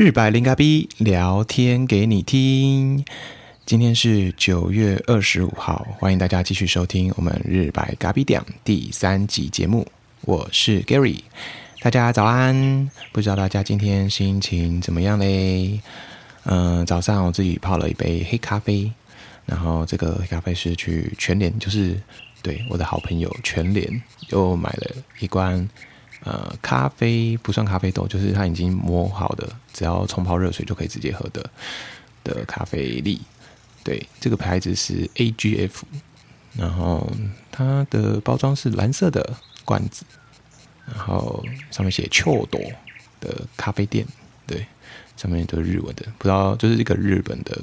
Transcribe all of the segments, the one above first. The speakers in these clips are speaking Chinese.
日白零咖逼聊天给你听。今天是九月二十五号，欢迎大家继续收听我们日白咖逼点第三集节目。我是 Gary，大家早安。不知道大家今天心情怎么样嘞？嗯，早上我自己泡了一杯黑咖啡，然后这个黑咖啡是去全联，就是对我的好朋友全联又买了一罐。呃，咖啡不算咖啡豆，就是它已经磨好的，只要冲泡热水就可以直接喝的的咖啡粒。对，这个牌子是 AGF，然后它的包装是蓝色的罐子，然后上面写秋朵的咖啡店，对，上面都是日文的，不知道就是一个日本的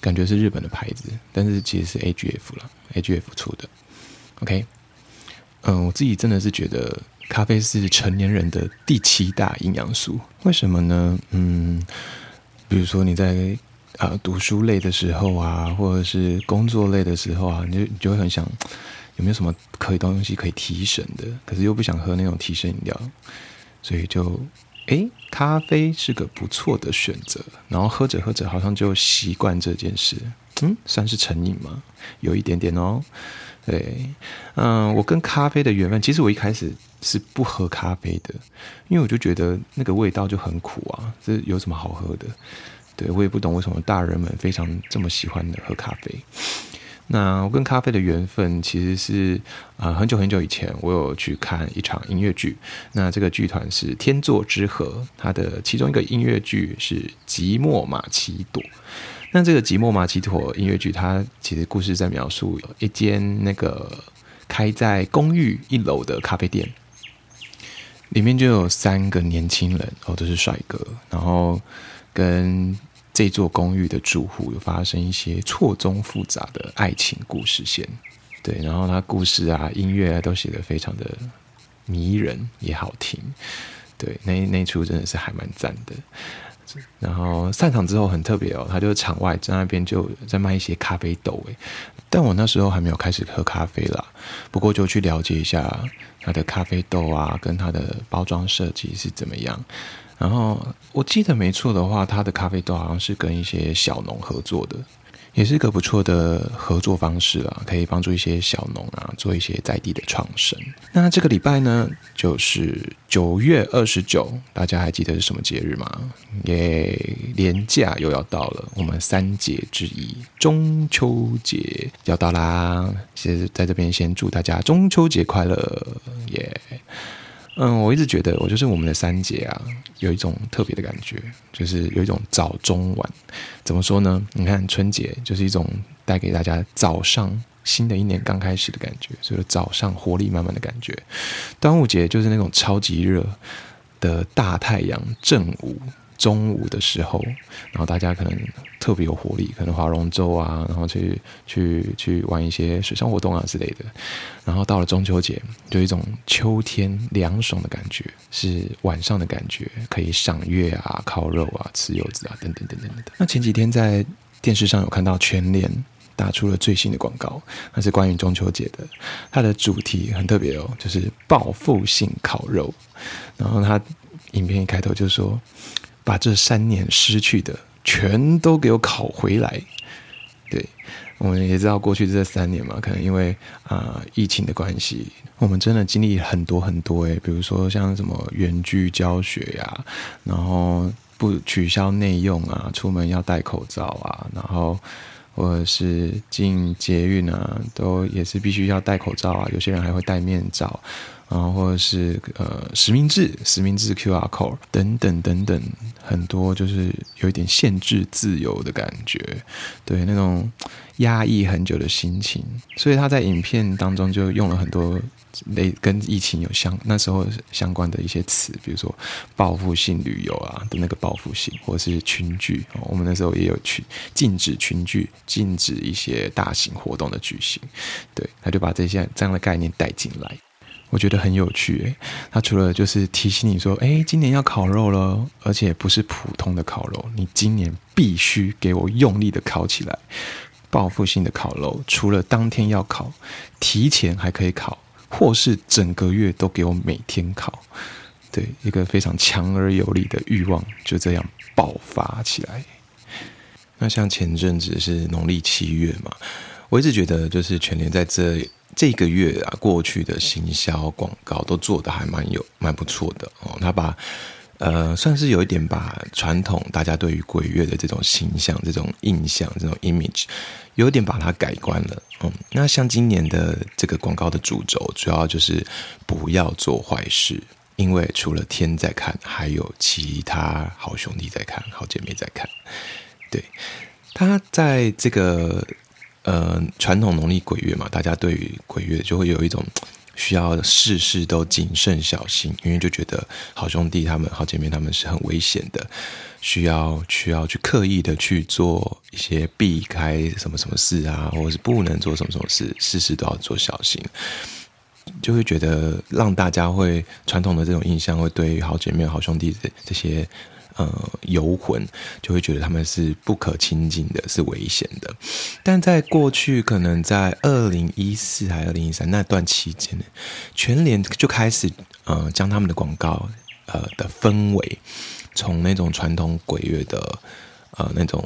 感觉是日本的牌子，但是其实是 AGF 了，AGF 出的。OK，嗯，我自己真的是觉得。咖啡是成年人的第七大营养素，为什么呢？嗯，比如说你在啊读书累的时候啊，或者是工作累的时候啊，你就你就会很想有没有什么可以东西可以提神的，可是又不想喝那种提神饮料，所以就诶，咖啡是个不错的选择。然后喝着喝着，好像就习惯这件事，嗯，算是成瘾吗？有一点点哦。对，嗯，我跟咖啡的缘分，其实我一开始是不喝咖啡的，因为我就觉得那个味道就很苦啊，这有什么好喝的？对我也不懂为什么大人们非常这么喜欢的喝咖啡。那我跟咖啡的缘分其实是啊，很久很久以前，我有去看一场音乐剧，那这个剧团是天作之合，它的其中一个音乐剧是《寂寞马奇朵》。那这个《寂寞马奇朵》音乐剧，它其实故事在描述一间那个开在公寓一楼的咖啡店，里面就有三个年轻人，哦，都是帅哥，然后跟这座公寓的住户有发生一些错综复杂的爱情故事线。对，然后他故事啊、音乐啊都写得非常的迷人，也好听。对，那那出真的是还蛮赞的。然后散场之后很特别哦，他就是场外在那边就在卖一些咖啡豆诶，但我那时候还没有开始喝咖啡啦，不过就去了解一下他的咖啡豆啊，跟他的包装设计是怎么样。然后我记得没错的话，他的咖啡豆好像是跟一些小农合作的。也是一个不错的合作方式啊，可以帮助一些小农啊做一些在地的创生。那这个礼拜呢，就是九月二十九，大家还记得是什么节日吗？耶，年假又要到了，我们三节之一中秋节要到啦。先在这边先祝大家中秋节快乐，耶。嗯，我一直觉得我就是我们的三节啊，有一种特别的感觉，就是有一种早中晚。怎么说呢？你看春节就是一种带给大家早上新的一年刚开始的感觉，所以早上活力满满的感觉。端午节就是那种超级热的大太阳正午。中午的时候，然后大家可能特别有活力，可能划龙舟啊，然后去去去玩一些水上活动啊之类的。然后到了中秋节，就一种秋天凉爽的感觉，是晚上的感觉，可以赏月啊、烤肉啊、吃柚子啊，等等等等等等。那前几天在电视上有看到全联打出了最新的广告，那是关于中秋节的，它的主题很特别哦，就是报复性烤肉。然后它影片一开头就说。把这三年失去的全都给我考回来。对，我们也知道过去这三年嘛，可能因为啊疫情的关系，我们真的经历很多很多诶，比如说像什么远距教学呀，然后不取消内用啊，出门要戴口罩啊，然后或者是进捷运啊，都也是必须要戴口罩啊，有些人还会戴面罩。然后或者是呃实名制、实名制 Q R code 等等等等，很多就是有一点限制自由的感觉，对那种压抑很久的心情，所以他在影片当中就用了很多类跟疫情有相那时候相关的一些词，比如说报复性旅游啊的那个报复性，或者是群聚，我们那时候也有去禁止群聚、禁止一些大型活动的举行，对，他就把这些这样的概念带进来。我觉得很有趣，诶，他除了就是提醒你说，哎，今年要烤肉了，而且不是普通的烤肉，你今年必须给我用力的烤起来，报复性的烤肉，除了当天要烤，提前还可以烤，或是整个月都给我每天烤。对，一个非常强而有力的欲望就这样爆发起来。那像前阵子是农历七月嘛，我一直觉得就是全年在这这个月啊，过去的行销广告都做的还蛮有蛮不错的哦。他把呃，算是有一点把传统大家对于鬼月的这种形象、这种印象、这种 image，有点把它改观了。嗯，那像今年的这个广告的主轴，主要就是不要做坏事，因为除了天在看，还有其他好兄弟在看，好姐妹在看。对，他在这个呃传统农历鬼月嘛，大家对于鬼月就会有一种需要事事都谨慎小心，因为就觉得好兄弟他们、好姐妹他们是很危险的，需要需要去刻意的去做一些避开什么什么事啊，或者是不能做什么什么事，事事都要做小心，就会觉得让大家会传统的这种印象会对好姐妹、好兄弟这这些。呃，游魂就会觉得他们是不可亲近的，是危险的。但在过去，可能在二零一四还是二零一三那段期间，全联就开始呃，将他们的广告呃的氛围，从那种传统鬼月的呃那种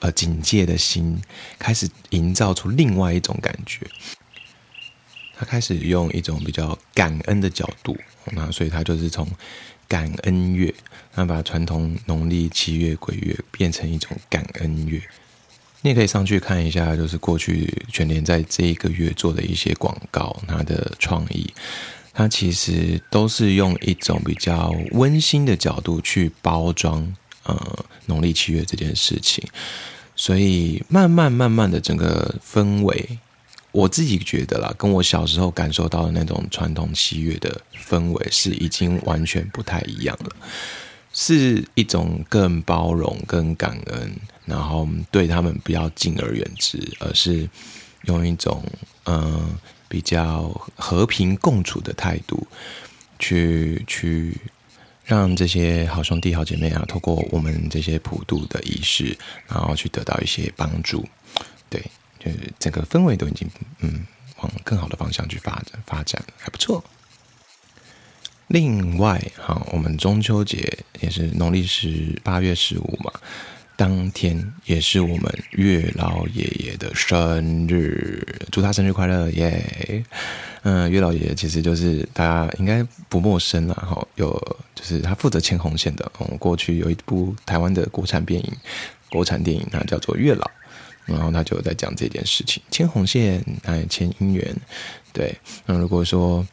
呃警戒的心，开始营造出另外一种感觉。他开始用一种比较感恩的角度，那所以他就是从。感恩月，那把传统农历七月鬼月变成一种感恩月。你也可以上去看一下，就是过去全年在这一个月做的一些广告，它的创意，它其实都是用一种比较温馨的角度去包装呃农历七月这件事情，所以慢慢慢慢的整个氛围。我自己觉得啦，跟我小时候感受到的那种传统七月的氛围是已经完全不太一样了，是一种更包容、更感恩，然后对他们不要敬而远之，而是用一种嗯比较和平共处的态度，去去让这些好兄弟、好姐妹啊，透过我们这些普渡的仪式，然后去得到一些帮助，对。就是整个氛围都已经嗯往更好的方向去发展，发展还不错。另外哈，我们中秋节也是农历是八月十五嘛，当天也是我们月老爷爷的生日，祝他生日快乐耶！嗯，月老爷爷其实就是大家应该不陌生了哈，有就是他负责牵红线的。嗯，过去有一部台湾的国产电影，国产电影那叫做《月老》。然后他就在讲这件事情，牵红线，哎，牵姻缘，对。那如果说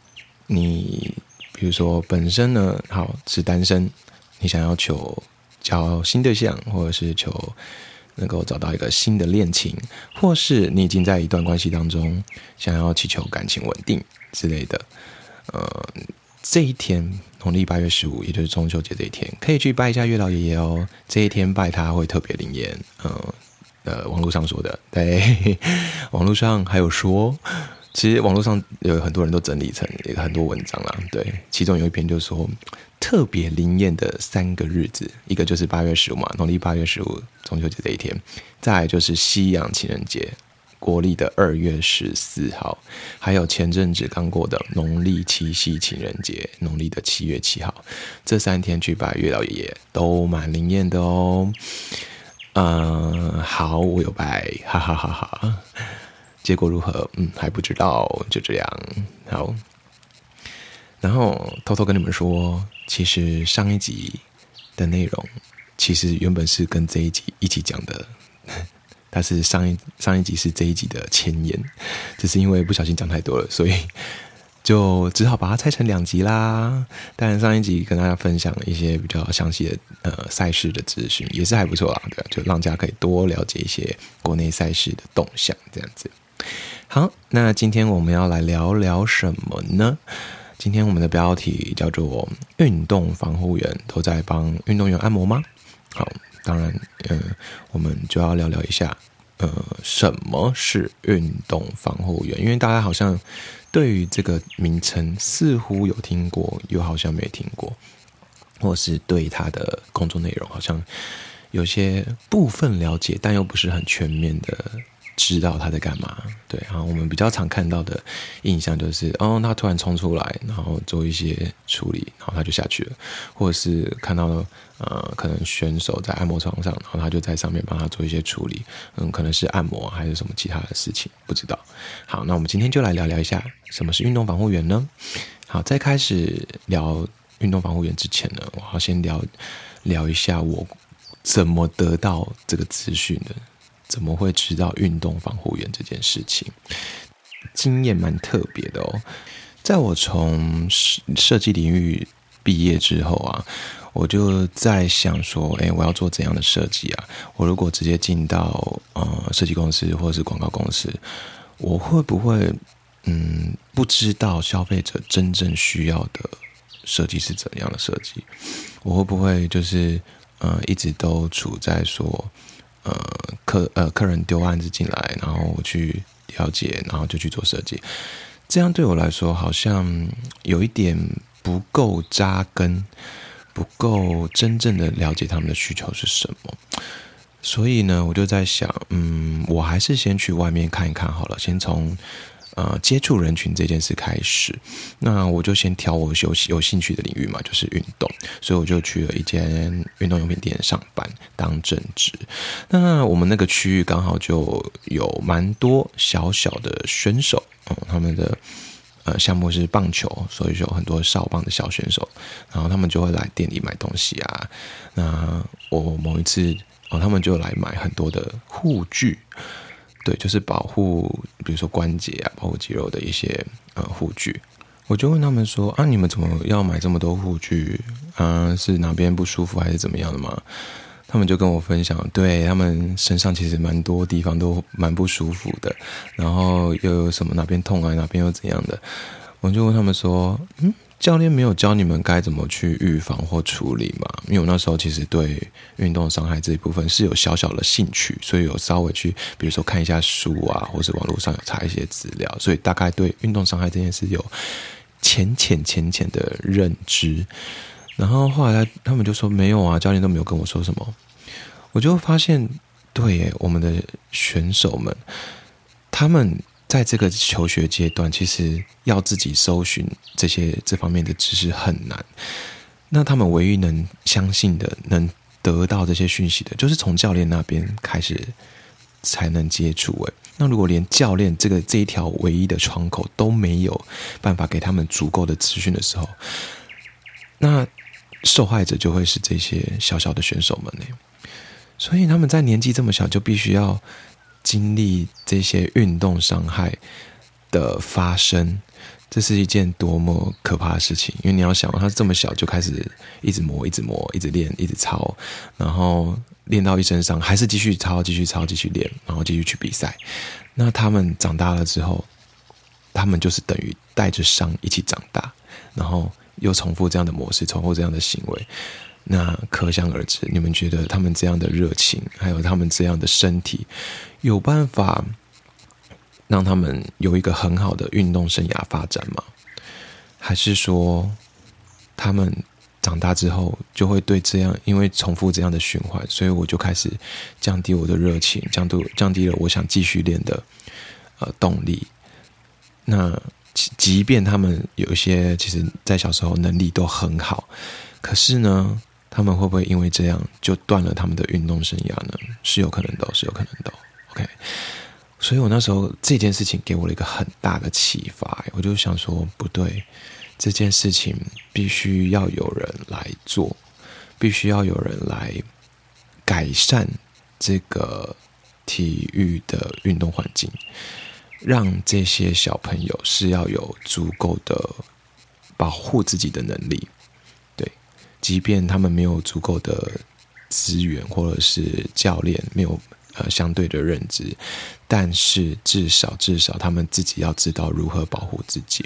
你，比如说本身呢，好是单身，你想要求交新对象，或者是求能够找到一个新的恋情，或是你已经在一段关系当中，想要祈求感情稳定之类的，呃，这一天农历八月十五，也就是中秋节这一天，可以去拜一下月老爷爷哦。这一天拜他会特别灵验，嗯。呃网络上说的，对，网络上还有说，其实网络上有很多人都整理成很多文章啦，对，其中有一篇就是说特别灵验的三个日子，一个就是八月十五嘛，农历八月十五中秋节这一天，再就是西洋情人节，国历的二月十四号，还有前阵子刚过的农历七夕情人节，农历的七月七号，这三天去拜月老爷爷都蛮灵验的哦。嗯，好，我有白，哈哈哈哈。结果如何？嗯，还不知道。就这样，好。然后偷偷跟你们说，其实上一集的内容，其实原本是跟这一集一起讲的，但是上一上一集是这一集的前言，只是因为不小心讲太多了，所以。就只好把它拆成两集啦。当然，上一集跟大家分享了一些比较详细的呃赛事的资讯，也是还不错啦。对，就让大家可以多了解一些国内赛事的动向，这样子。好，那今天我们要来聊聊什么呢？今天我们的标题叫做“运动防护员都在帮运动员按摩吗？”好，当然，嗯，我们就要聊聊一下，呃，什么是运动防护员？因为大家好像。对于这个名称，似乎有听过，又好像没听过，或是对他的工作内容好像有些部分了解，但又不是很全面的知道他在干嘛。对，然后我们比较常看到的印象就是，哦，他突然冲出来，然后做一些处理，然后他就下去了，或者是看到呃，可能选手在按摩床上，然后他就在上面帮他做一些处理，嗯，可能是按摩还是什么其他的事情，不知道。好，那我们今天就来聊聊一下什么是运动防护员呢？好，在开始聊运动防护员之前呢，我要先聊聊一下我怎么得到这个资讯的。怎么会知道运动防护员这件事情？经验蛮特别的哦。在我从设计领域毕业之后啊，我就在想说，哎，我要做怎样的设计啊？我如果直接进到呃设计公司或者是广告公司，我会不会嗯不知道消费者真正需要的设计是怎样的设计？我会不会就是呃一直都处在说？呃，客呃客人丢案子进来，然后我去了解，然后就去做设计。这样对我来说好像有一点不够扎根，不够真正的了解他们的需求是什么。所以呢，我就在想，嗯，我还是先去外面看一看好了，先从。呃，接触人群这件事开始，那我就先挑我有有兴趣的领域嘛，就是运动，所以我就去了一间运动用品店上班当正职。那我们那个区域刚好就有蛮多小小的选手，嗯，他们的呃项目是棒球，所以就有很多少棒的小选手，然后他们就会来店里买东西啊。那我某一次哦，他们就来买很多的护具。对，就是保护，比如说关节啊，保护肌肉的一些呃护具。我就问他们说：“啊，你们怎么要买这么多护具？啊，是哪边不舒服还是怎么样的吗？”他们就跟我分享，对他们身上其实蛮多地方都蛮不舒服的，然后又有什么哪边痛啊，哪边又怎样的。我就问他们说：“嗯。”教练没有教你们该怎么去预防或处理嘛？因为我那时候其实对运动伤害这一部分是有小小的兴趣，所以有稍微去，比如说看一下书啊，或是网络上有查一些资料，所以大概对运动伤害这件事有浅浅浅浅的认知。然后后来他们就说没有啊，教练都没有跟我说什么。我就发现，对我们的选手们，他们。在这个求学阶段，其实要自己搜寻这些这方面的知识很难。那他们唯一能相信的、能得到这些讯息的，就是从教练那边开始才能接触。诶，那如果连教练这个这一条唯一的窗口都没有办法给他们足够的资讯的时候，那受害者就会是这些小小的选手们呢。所以他们在年纪这么小，就必须要。经历这些运动伤害的发生，这是一件多么可怕的事情！因为你要想，他这么小就开始一直磨、一直磨、一直练、一直操，然后练到一身伤，还是继续操、继续操、继续练，然后继续去比赛。那他们长大了之后，他们就是等于带着伤一起长大，然后又重复这样的模式，重复这样的行为。那可想而知，你们觉得他们这样的热情，还有他们这样的身体，有办法让他们有一个很好的运动生涯发展吗？还是说，他们长大之后就会对这样，因为重复这样的循环，所以我就开始降低我的热情，降低降低了我想继续练的呃动力。那即便他们有一些，其实在小时候能力都很好，可是呢？他们会不会因为这样就断了他们的运动生涯呢？是有可能的，是有可能的。OK，所以我那时候这件事情给我了一个很大的启发，我就想说，不对，这件事情必须要有人来做，必须要有人来改善这个体育的运动环境，让这些小朋友是要有足够的保护自己的能力。即便他们没有足够的资源，或者是教练没有呃相对的认知，但是至少至少他们自己要知道如何保护自己。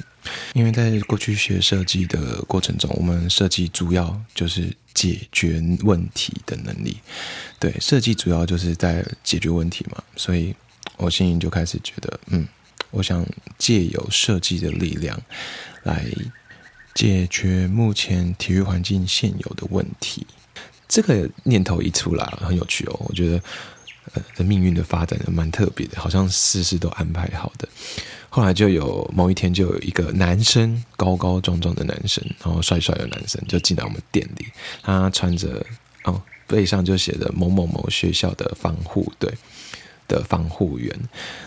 因为在过去学设计的过程中，我们设计主要就是解决问题的能力。对，设计主要就是在解决问题嘛，所以我心里就开始觉得，嗯，我想借由设计的力量来。解决目前体育环境现有的问题，这个念头一出来，很有趣哦。我觉得，呃，的命运的发展蛮特别的，好像事事都安排好的。后来就有某一天，就有一个男生，高高壮壮的男生，然后帅帅的男生，就进来我们店里。他穿着哦，背上就写着某某某学校的防护队的防护员。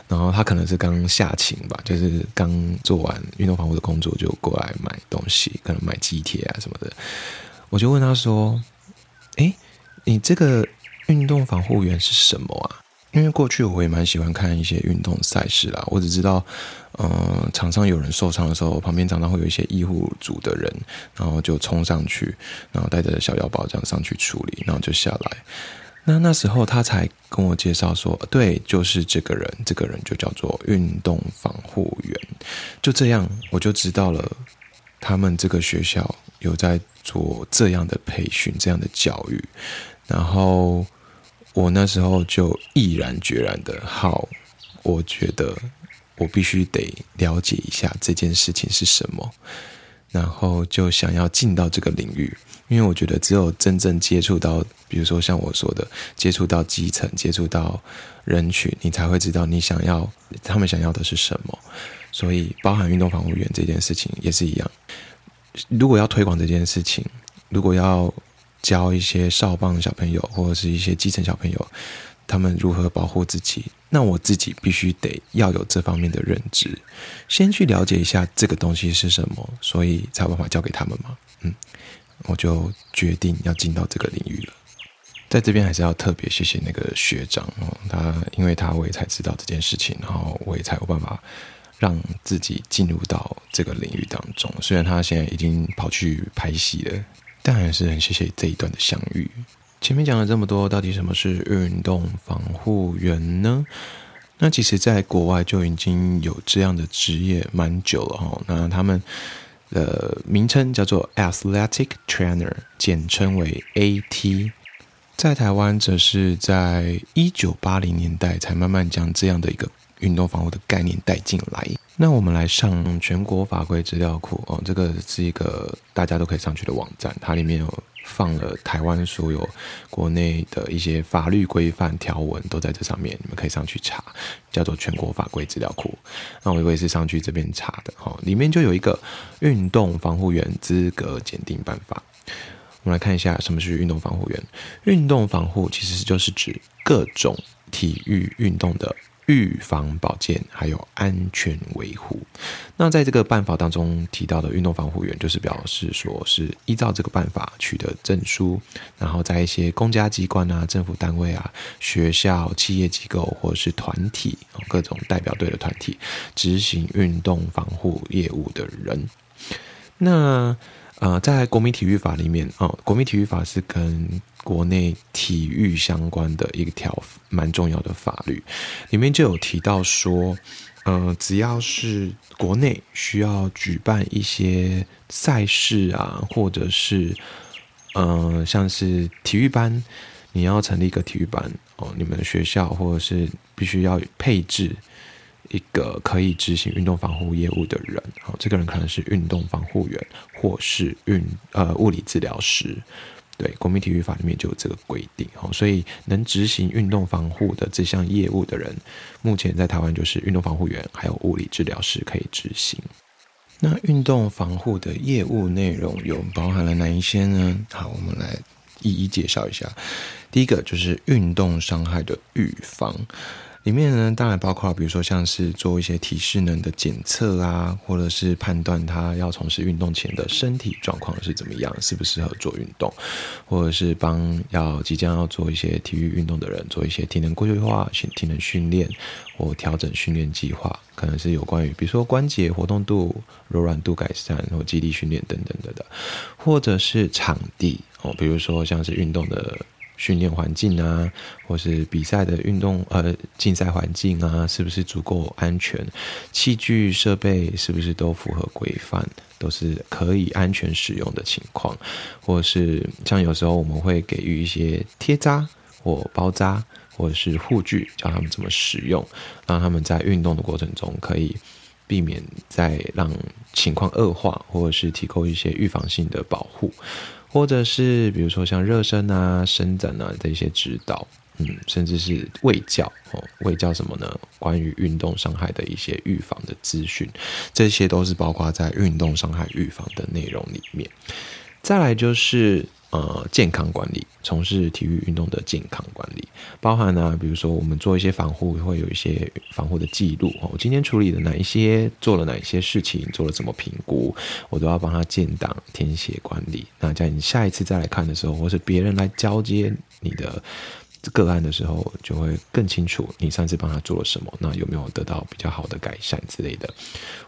然后他可能是刚下勤吧，就是刚做完运动防护的工作，就过来买东西，可能买机贴啊什么的。我就问他说：“哎，你这个运动防护员是什么啊？”因为过去我也蛮喜欢看一些运动赛事啦，我只知道，嗯，场上有人受伤的时候，旁边常常会有一些医护组的人，然后就冲上去，然后带着小药包这样上去处理，然后就下来。那那时候他才跟我介绍说，对，就是这个人，这个人就叫做运动防护员。就这样，我就知道了，他们这个学校有在做这样的培训，这样的教育，然后。我那时候就毅然决然的，好，我觉得我必须得了解一下这件事情是什么，然后就想要进到这个领域，因为我觉得只有真正接触到，比如说像我说的，接触到基层，接触到人群，你才会知道你想要他们想要的是什么。所以，包含运动防护员这件事情也是一样，如果要推广这件事情，如果要。教一些少棒小朋友或者是一些基层小朋友，他们如何保护自己？那我自己必须得要有这方面的认知，先去了解一下这个东西是什么，所以才有办法教给他们嘛。嗯，我就决定要进到这个领域了。在这边还是要特别谢谢那个学长哦，他因为他我也才知道这件事情，然后我也才有办法让自己进入到这个领域当中。虽然他现在已经跑去拍戏了。但还是很谢谢这一段的相遇。前面讲了这么多，到底什么是运动防护员呢？那其实，在国外就已经有这样的职业蛮久了哈。那他们的名称叫做 Athletic Trainer，简称为 AT。在台湾，则是在一九八零年代才慢慢将这样的一个。运动防护的概念带进来，那我们来上全国法规资料库哦，这个是一个大家都可以上去的网站，它里面有放了台湾所有国内的一些法律规范条文都在这上面，你们可以上去查，叫做全国法规资料库。那我也是上去这边查的哈，里面就有一个运动防护员资格检定办法。我们来看一下什么是运动防护员。运动防护其实就是指各种体育运动的。预防保健还有安全维护，那在这个办法当中提到的运动防护员，就是表示说是依照这个办法取得证书，然后在一些公家机关啊、政府单位啊、学校、企业机构或者是团体各种代表队的团体执行运动防护业务的人，那。呃，在国民体育法里面，哦，国民体育法是跟国内体育相关的一条蛮重要的法律，里面就有提到说，呃，只要是国内需要举办一些赛事啊，或者是，呃，像是体育班，你要成立一个体育班哦，你们学校或者是必须要配置。一个可以执行运动防护业务的人，好，这个人可能是运动防护员，或是运呃物理治疗师。对，国民体育法里面就有这个规定，好，所以能执行运动防护的这项业务的人，目前在台湾就是运动防护员，还有物理治疗师可以执行。那运动防护的业务内容有包含了哪一些呢？好，我们来一一介绍一下。第一个就是运动伤害的预防。里面呢，当然包括，比如说像是做一些体适能的检测啊，或者是判断他要从事运动前的身体状况是怎么样，适不适合做运动，或者是帮要即将要做一些体育运动的人做一些体能规划、体能训练或调整训练计划，可能是有关于比如说关节活动度、柔软度改善或肌力训练等等的的，或者是场地哦，比如说像是运动的。训练环境啊，或是比赛的运动呃竞赛环境啊，是不是足够安全？器具设备是不是都符合规范，都是可以安全使用的情况？或是像有时候我们会给予一些贴扎或包扎，或者是护具，教他们怎么使用，让他们在运动的过程中可以避免再让情况恶化，或者是提供一些预防性的保护。或者是比如说像热身啊、伸展啊的一些指导，嗯，甚至是卫教哦，卫教什么呢？关于运动伤害的一些预防的资讯，这些都是包括在运动伤害预防的内容里面。再来就是。呃，健康管理，从事体育运动的健康管理，包含呢，比如说我们做一些防护，会有一些防护的记录哦。我今天处理的哪一些，做了哪一些事情，做了怎么评估，我都要帮他建档填写管理。那在你下一次再来看的时候，或是别人来交接你的。个案的时候，就会更清楚你上次帮他做了什么，那有没有得到比较好的改善之类的，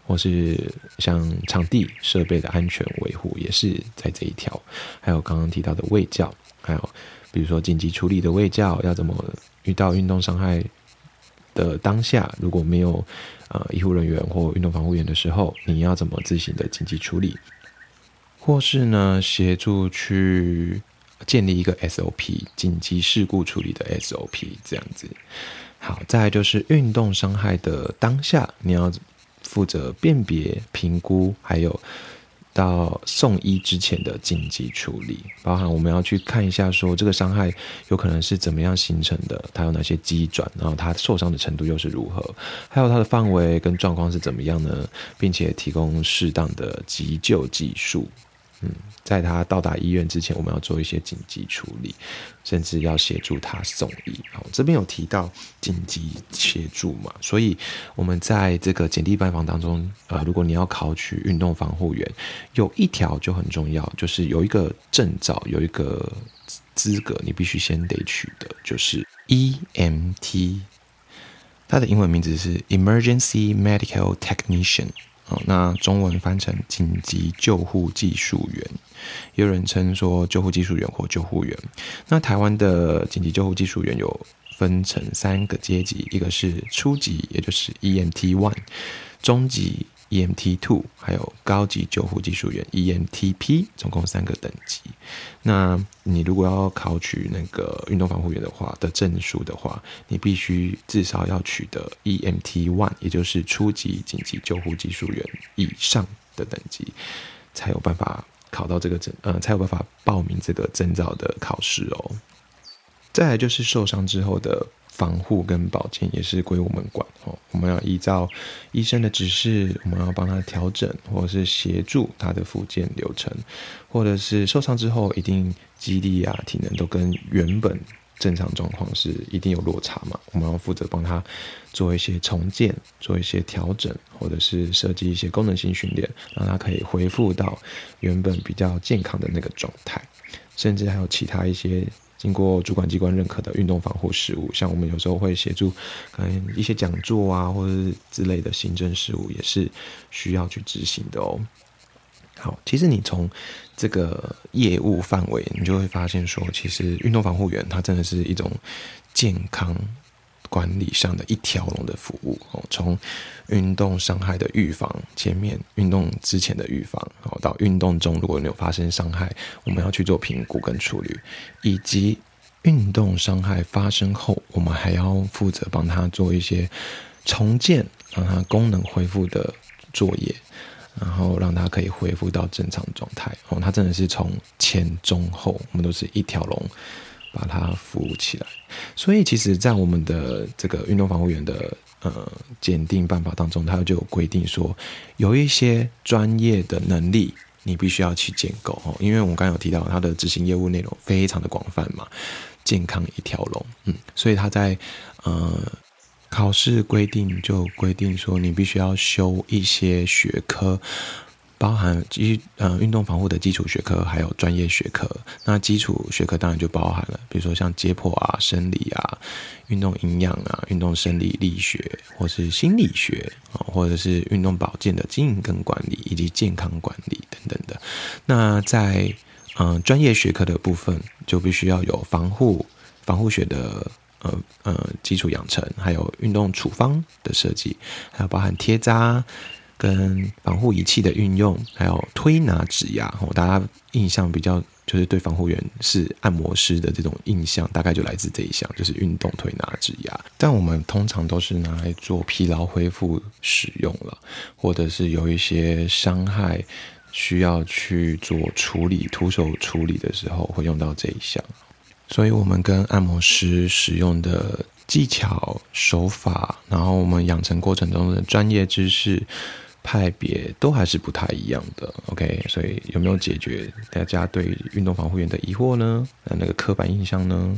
或是像场地设备的安全维护，也是在这一条。还有刚刚提到的卫教，还有比如说紧急处理的卫教，要怎么遇到运动伤害的当下，如果没有呃医护人员或运动防护员的时候，你要怎么自行的紧急处理，或是呢协助去。建立一个 SOP，紧急事故处理的 SOP，这样子。好，再来就是运动伤害的当下，你要负责辨别、评估，还有到送医之前的紧急处理，包含我们要去看一下，说这个伤害有可能是怎么样形成的，它有哪些机转，然后它受伤的程度又是如何，还有它的范围跟状况是怎么样呢？并且提供适当的急救技术。嗯，在他到达医院之前，我们要做一些紧急处理，甚至要协助他送医。好，这边有提到紧急协助嘛？所以我们在这个简历拜访当中，呃，如果你要考取运动防护员，有一条就很重要，就是有一个证照，有一个资格，你必须先得取得，就是 EMT，它的英文名字是 Emergency Medical Technician。哦，那中文翻成紧急救护技术员，也有人称说救护技术员或救护员。那台湾的紧急救护技术员有分成三个阶级，一个是初级，也就是 EMT One，中级。EMT Two，还有高级救护技术员 EMTP，总共三个等级。那你如果要考取那个运动防护员的话的证书的话，你必须至少要取得 EMT One，也就是初级紧急救护技术员以上的等级，才有办法考到这个证，呃，才有办法报名这个证照的考试哦。再来就是受伤之后的。防护跟保健也是归我们管哦，我们要依照医生的指示，我们要帮他调整，或者是协助他的复健流程，或者是受伤之后一定肌力啊、体能都跟原本正常状况是一定有落差嘛，我们要负责帮他做一些重建，做一些调整，或者是设计一些功能性训练，让他可以恢复到原本比较健康的那个状态，甚至还有其他一些。经过主管机关认可的运动防护事务，像我们有时候会协助，可能一些讲座啊，或者是之类的行政事务，也是需要去执行的哦。好，其实你从这个业务范围，你就会发现说，其实运动防护员他真的是一种健康。管理上的一条龙的服务哦，从运动伤害的预防，前面运动之前的预防，哦，到运动中如果有发生伤害，我们要去做评估跟处理，以及运动伤害发生后，我们还要负责帮他做一些重建，让他功能恢复的作业，然后让他可以恢复到正常状态。哦，他真的是从前中后，我们都是一条龙。把它服务起来，所以其实，在我们的这个运动防护员的呃检定办法当中，它就有规定说，有一些专业的能力你必须要去建构哦，因为我们刚刚有提到它的执行业务内容非常的广泛嘛，健康一条龙，嗯，所以他在呃考试规定就规定说，你必须要修一些学科。包含基呃运动防护的基础学科，还有专业学科。那基础学科当然就包含了，比如说像解剖啊、生理啊、运动营养啊、运动生理力学，或是心理学啊，或者是运动保健的经营跟管理，以及健康管理等等的。那在嗯专业学科的部分，就必须要有防护防护学的呃呃基础养成，还有运动处方的设计，还有包含贴扎。跟防护仪器的运用，还有推拿指压，哦，大家印象比较就是对防护员是按摩师的这种印象，大概就来自这一项，就是运动推拿指压。但我们通常都是拿来做疲劳恢复使用了，或者是有一些伤害需要去做处理、徒手处理的时候，会用到这一项。所以我们跟按摩师使用的技巧、手法，然后我们养成过程中的专业知识派别，都还是不太一样的。OK，所以有没有解决大家对运动防护员的疑惑呢？那那个刻板印象呢？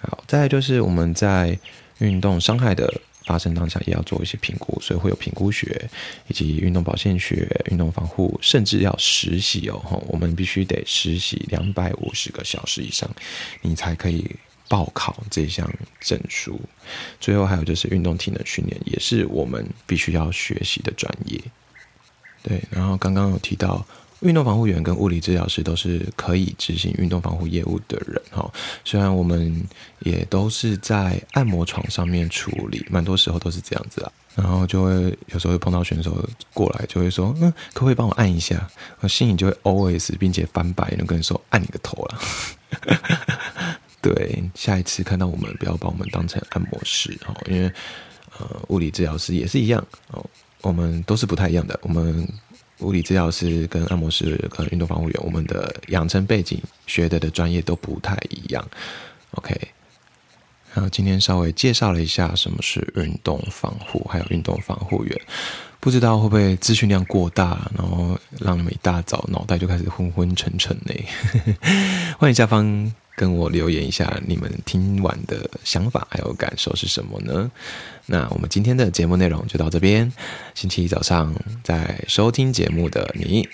好，再来就是我们在运动伤害的。发生当下也要做一些评估，所以会有评估学，以及运动保健学、运动防护，甚至要实习哦。我们必须得实习两百五十个小时以上，你才可以报考这项证书。最后还有就是运动体能训练，也是我们必须要学习的专业。对，然后刚刚有提到。运动防护员跟物理治疗师都是可以执行运动防护业务的人哈，虽然我们也都是在按摩床上面处理，蛮多时候都是这样子啊，然后就会有时候会碰到选手过来，就会说，嗯，可不可以帮我按一下？我心里就会 always 并且翻白，眼跟你说按你个头了。对，下一次看到我们不要把我们当成按摩师哦，因为呃，物理治疗师也是一样哦，我们都是不太一样的，我们。物理治疗师跟按摩师跟运动防护员，我们的养成背景、学的的专业都不太一样。OK，然后今天稍微介绍了一下什么是运动防护，还有运动防护员，不知道会不会资讯量过大，然后让你们一大早脑袋就开始昏昏沉沉呢？欢迎下方。跟我留言一下，你们听完的想法还有感受是什么呢？那我们今天的节目内容就到这边。星期一早上在收听节目的你，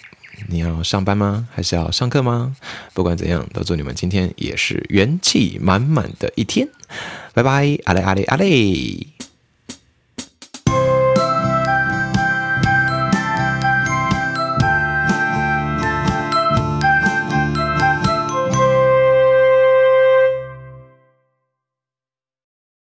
你要上班吗？还是要上课吗？不管怎样，都祝你们今天也是元气满满的一天。拜拜，阿嘞阿嘞阿嘞。